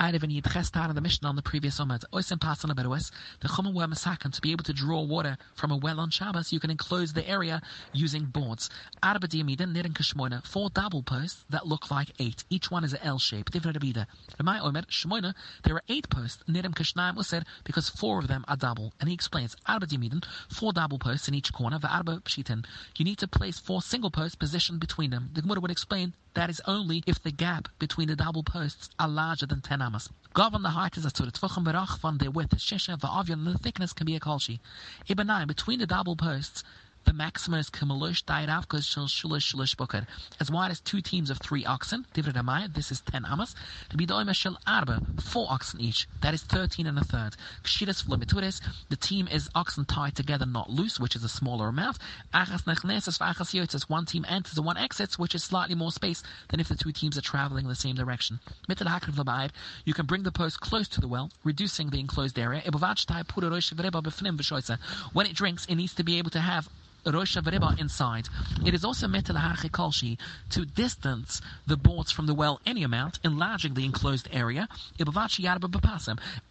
I'd even need Chestar in the mission on the previous Omad. Oisim Pasan Aberues, the Chumam were Masakan to be able to draw water from a well on Shabbos, you can enclose the area using boards. Arabadiyamida, Nirin Kashmoina, four double posts that look like eight. Each one is an L shape. Different Abida. My Omer, Shmoina, there are eight posts. Nirim Kashnaim was said because four of them are double. And he explains, Arabadiyamidin, four double posts in each corner, the Arba Pshitin. You need to place four single posts positioned between them. The Gemara would explain that is only if the gap between the double posts are larger than 10 amas. Govern the height is a tzur tvachim berach van their width, shesha, va'avyon, and the thickness can be a kolshi. Ibn between the double posts, the maximum is Dairavkas Shil Shulish Shulish Bukar. As wide as two teams of three oxen, Amaya, this is ten amas. To be Doima Shil Arba, four oxen each, that is thirteen and a third. Kshiras Flimituris, the team is oxen tied together, not loose, which is a smaller amount. Achas Nechneses Vachas Yotzes, one team enters and one exits, which is slightly more space than if the two teams are traveling in the same direction. Mitel Hakriv Labaid, you can bring the post close to the well, reducing the enclosed area. When it drinks, it needs to be able to have Rosh Riba inside. It is also metal to distance the boards from the well any amount, enlarging the enclosed area.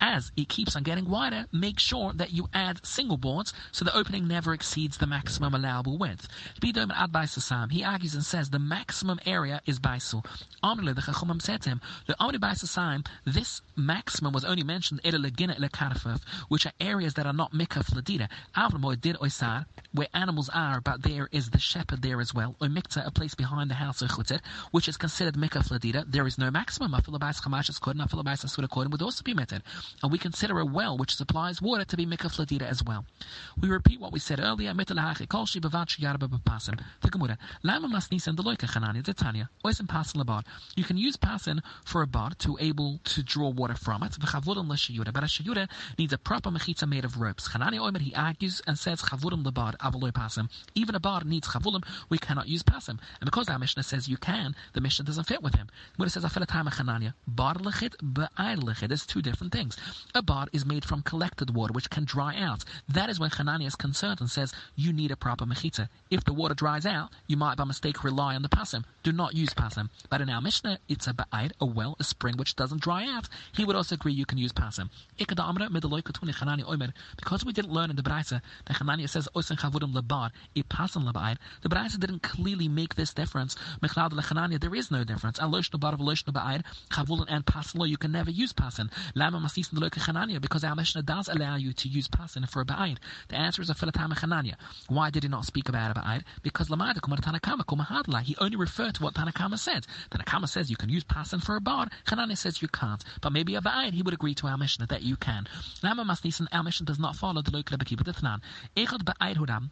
As it keeps on getting wider, make sure that you add single boards so the opening never exceeds the maximum allowable width. He argues and says the maximum area is baisu. The the this maximum was only mentioned which are areas that are not mikaf ladira. Where animals animals are, but there is the shepherd there as well. Or mikta, a place behind the house of which is considered mikah fladida. There is no maximum. Afilabais chamashas koden, afilabais asuda koden would also be meted. And we consider a well which supplies water to be mikah fladida as well. We repeat what we said earlier. The. Lama masnisan deloika chanani detanya. Oisim pasin labar. You can use pasin for a bar to able to draw water from it. L'shiyura. But a shiyura needs a proper mechitza made of ropes. Chanani oimer he argues and says chavudim labar avaloy pasim pasim. Even a bar needs chavulim, we cannot use pasim. And because our Mishnah says you can, the Mishnah doesn't fit with him. When it says afilatama chananya, bar lechit, ba'ayr lechit, there's two different things. A bar is made from collected water, which can dry out. That is when Chananya is concerned and says you need a proper mechita. If the water dries out, you might by mistake rely on the pasim. Do not use pasim. But in our Mishnah, it's a ba'ayr, a well, a spring which doesn't dry out. He would also agree you can use pasim. Because we didn't learn in the Braisa that Chananya says oisen a pasan labayit. The Braisa didn't clearly make this difference. Mechlad lechanania, there is no difference. Alosh nabar v'losh nabayit, chavulin and pasan you can never use pasan. Lama masis chanania, because our Mishnah does allow you to use pasan for a ba'ayit. The answer is a filatam chanania. Why did he not speak about a ba'ayit? Because lamada kumar tanakama kumahadla. He only referred to what Tanakama said. Tanakama says you can use pasan for a bar. Chanania says you can't. But maybe a ba'ayit, he would agree to our Mishnah that you can. Lama masnisan, our Mishnah does not follow the local tefnan. Echad ba'ayit hudam,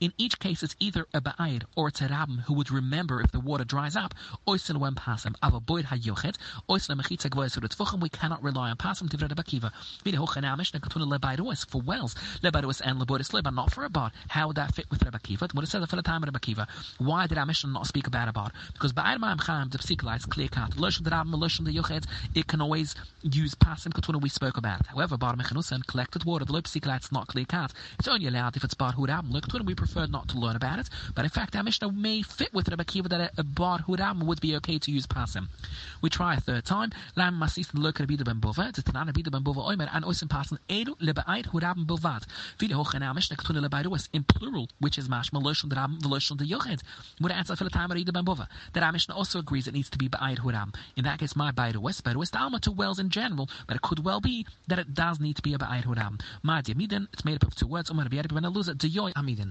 in each case, it's either a ba'ayir or it's a rabim who would remember if the water dries up. Oisin when pasim avaboid hayochet. Oisin mechitza gvois uretfuchim. We cannot rely on pasim to vreda bakiva. Vide hochen amishna katuna lebaidois for wells lebaidois and leboidis but not for a bar. How would that fit with Rebbe Kiva? What it says for the time of Rebbe Kiva. Why did our not speak about a bar? Because ba'ayir ma'am chaim the psikla clear cut. Loshon the rabim loshon the yochet. It can always use pasim katuna we spoke about. However, bar mechanusan collected water the low psikla it's not clear cut. It's only allowed if it's bar huram lektur, we prefer not to learn about it. But in fact, our Mishnah may fit with Rebbe Kiva that a, bar huram would be okay to use pasim. We try a third time. Lam masis lekar bida ben bova. The tanan bida ben bova oimer and oisim pasim edu lebaid huram bovad. Vide hoch and our Mishnah ketuna lebaid was in plural, which is mashma loshon the ram loshon the yoched. Would answer for the time bida ben bova. That our Mishnah also agrees it needs to be ba'id huram. In that case, my ba'id west ba'id west alma to wells in general, but it could well be that it does need to be a ba'id huram. Ma diamidin, it's made up of two words. Umar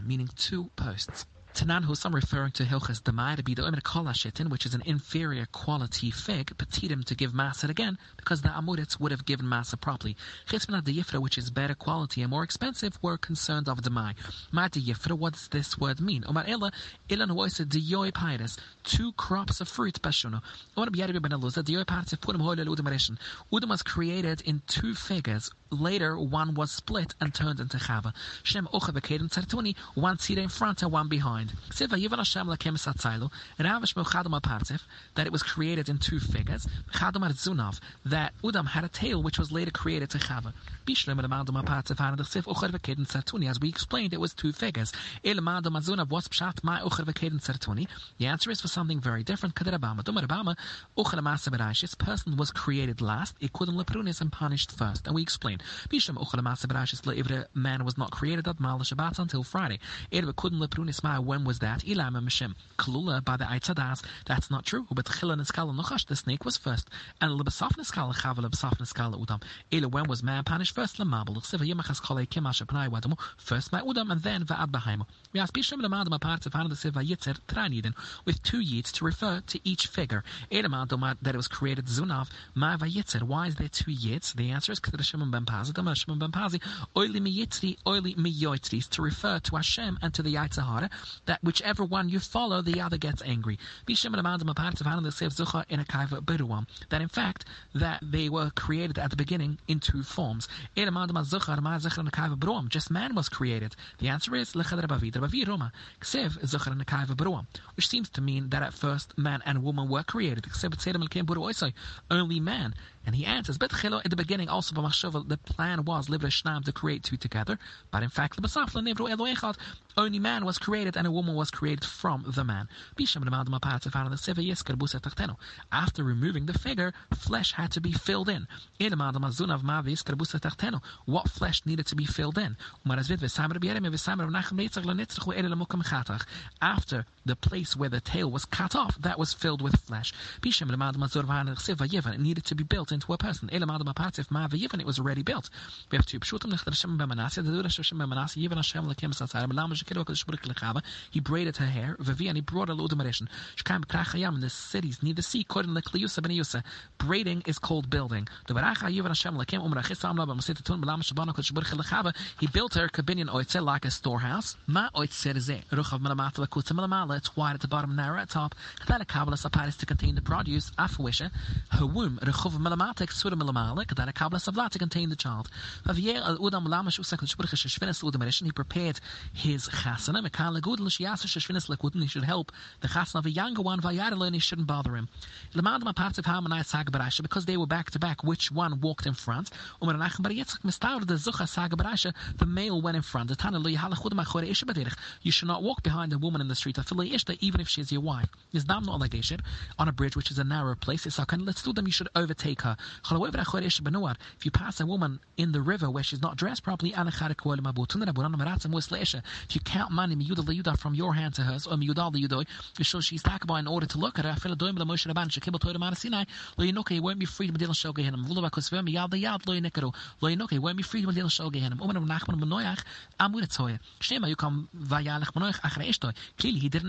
meaning two posts. Tanan Husam referring to Hilchas Demai to be the Omer Kolashitin, which is an inferior quality fig, petitum to give Masa again, because the Amuritz would have given Masa properly. Chitzmanat de Yifra, which is better quality and more expensive, were concerned of Demai. Ma de Yifra, what does this word mean? Omar Ella, Ilan Hoisa de Yoy Pires, two crops of fruit, Bashuno. Omar Biari Ben Eluza, de Yoy Pires, Pudim Hoyle Udum Udum was created in two figures, later one was split and turned into Chava. Shem Ocha Vekaden Tzartuni, one seated in front and one behind. Siva Yivan Hashem Lakem Satzailu, Ravish Mochadam Apartif, that it was created in two figures. Chadam Zunav, that Udam had a tail which was later created to Chava. Bishlem Elamandam Apartif Hanad Sif Ocha Vekaden Tzartuni, as we explained, it was two figures. Elamandam Zunav, what's Pshat, my Ocha Vekaden Tzartuni? The answer is for something very different. Kadirabama, Dumarabama, Ocha Lamasa Berashis, person was created last, Ikudim Leprunis, and punished first. And we explained, Bisham Ocha Lamasa Berashis, man was not created at Mal Shabbat until Friday. When was that? Kalula by the Aitzadas. That's not true. But the snake was first. And Udam. When was man punished first? Siva Wadamu. First Udam and then Va'ad. We ask Bisham Lamadam apart of Hana the Siva Yitzer Traniden with two yits to refer to each figure. That it was created Zunav Vayitzer. Why is there two yits? The answer is Shimon Ben Oili Oili to refer to Hashem and to the Yitzhahara, that whichever one you follow, the other gets angry. That in fact, that they were created at the beginning in two forms. Just man was created. The answer is which seems to mean that at first man and woman were created. Only man and he answers, "Bet chelo at the beginning also the plan was shnam to create two together, but in fact only man was created and a woman was created from the man. After removing the figure, flesh had to be filled in. What flesh needed to be filled in? After the place where the tail was cut off, that was filled with flesh. It needed to be built into a person. It was already built. We have two he braided her hair, and he brought a load of in the cities near the sea, braiding is called building. He built her like a storehouse. It's wide at the bottom, narrow at top. A cabal of to contain the produce. Afwisha. Womb. Rechuv melamatik sura melamale. Kadala kabla sabla to contain the child. usak uh, He prepared his chasana. He should help the chasana of a younger one. Vayadalon he shouldn't bother him. Because they were back to back. Which one walked in front? The male went in front. You should not walk behind a woman in the street. Even if she's your wife. Is not like on a bridge which is a narrow place. It's like let's do them. You should overtake her. If you pass a woman in the river where she's not dressed properly, if you count money from your hand to hers, or so she's takaba in order to look at her, you won't be free to deal show gehenim. Vulu ba kusver yad yad lo yinekero. Lo yinoke won't be free to deal show gehenim. Umen nachman benoyach amur tzoye. Shnema you come vayalach benoyach achre. Clearly he didn't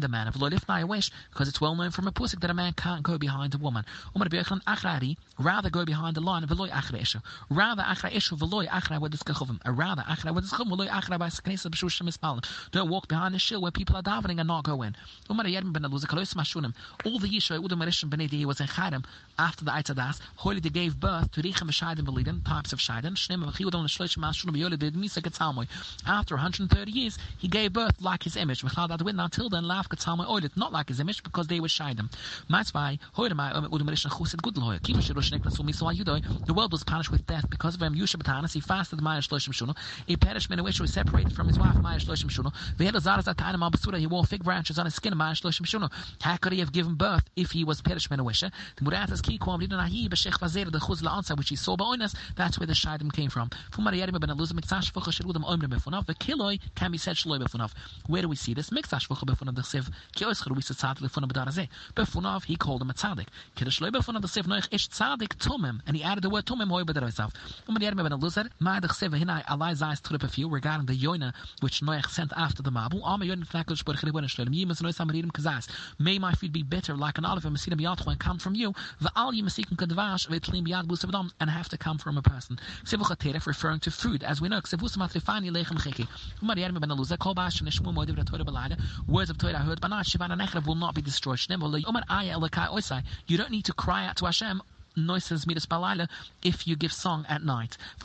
the man of Lord if I wish, because it's well known from a pusik that a man can't go behind a woman. Rather go behind the line. Rather Achre Eshu with this Kachovim. Rather Achre with this Chum Veloy Achre by Sknesa Beshushim Ispalim. Don't walk behind the shill where people are davening and not go in. All the Yisho Udum Erishim Benedi was in Chayim after the Aitadas. Holy they gave birth to Richem Shaiden Beliden, types of Shaiden. Shnem Vachiyudon Shloshim Mashunim Yolid Misa Ketzalmoy. After 130 years, he gave birth like his image. Until then, Lav Ketzalmoy Oilit, not like his image because they were Shaiden. Matzvai, Hoidamai, Udum Erishim Chusid Gudloy. Kima Shirosh Neklas Umisa Yudoy. The world was punished with death because of him. Yusha Batanas, he fasted Maya Shloshim Shuno. He perished in a wish was separated from his wife Maya Shloshim Shuno. Vehedazaras Atanim Abasura, he wore fig branches on his skin Maya Shloshim Shuno. How could he have given birth if he was perished in a wish? The Muratas Ki Kwam Lidanahi, Beshech Vazer, the Chuz La'ansa, which he saw Oinas, that's where the Shaidim came from. Mariadim Ben Eluzim, Miksash Fucha Shirudam Oimrim Befunav, the Kiloi can be said Shloi Befunav. Where do we see this? Miksash Fucha Ki. Befunav he called him a tzadik. Kiddush loy noich ish tumim, and he added the word tumim. Um the Yerme ben Siv hinai alai zayis regarding the which sent after the amaririm kazas. May my food be bitter like an olive and and come from you. The al yimasikin kadvash v'tlim biyad busavdam and have to come from a person. Sivu chateref referring to food, as we know. Sivu samatrifani lechem. Um Yerme ben Eluzar, kol. Words of Torah heard, will not be destroyed. You don't need to cry out to Hashem noises midas balala if you give song at night. It's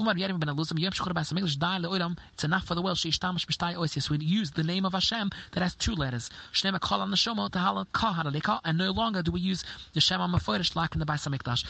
enough for the world. Sheishtamish We use the name of Hashem that has two letters. And no longer do we use the Shema Meforish like in the Bais Hamikdash.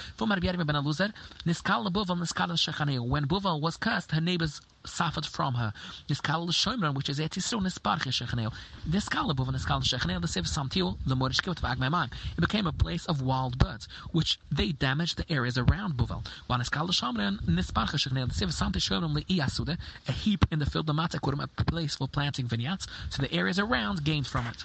When Buval was cursed, her neighbors suffered from her. Niskal Shomron, which is Etisru Nisparche Shechaneu. Niskal Buval Niskal Shechaneu, the Siv Samtil, the Morish Kivot Vagmaiman. It became a place of wild birds, which they damaged the areas around Buvel. One is called Shamran, Nisparcha Shechnei, the Siv Santa Shomron Le'iyasude, a heap in the field, the Matakurim, a place for planting vineyards, so the areas around gained from it.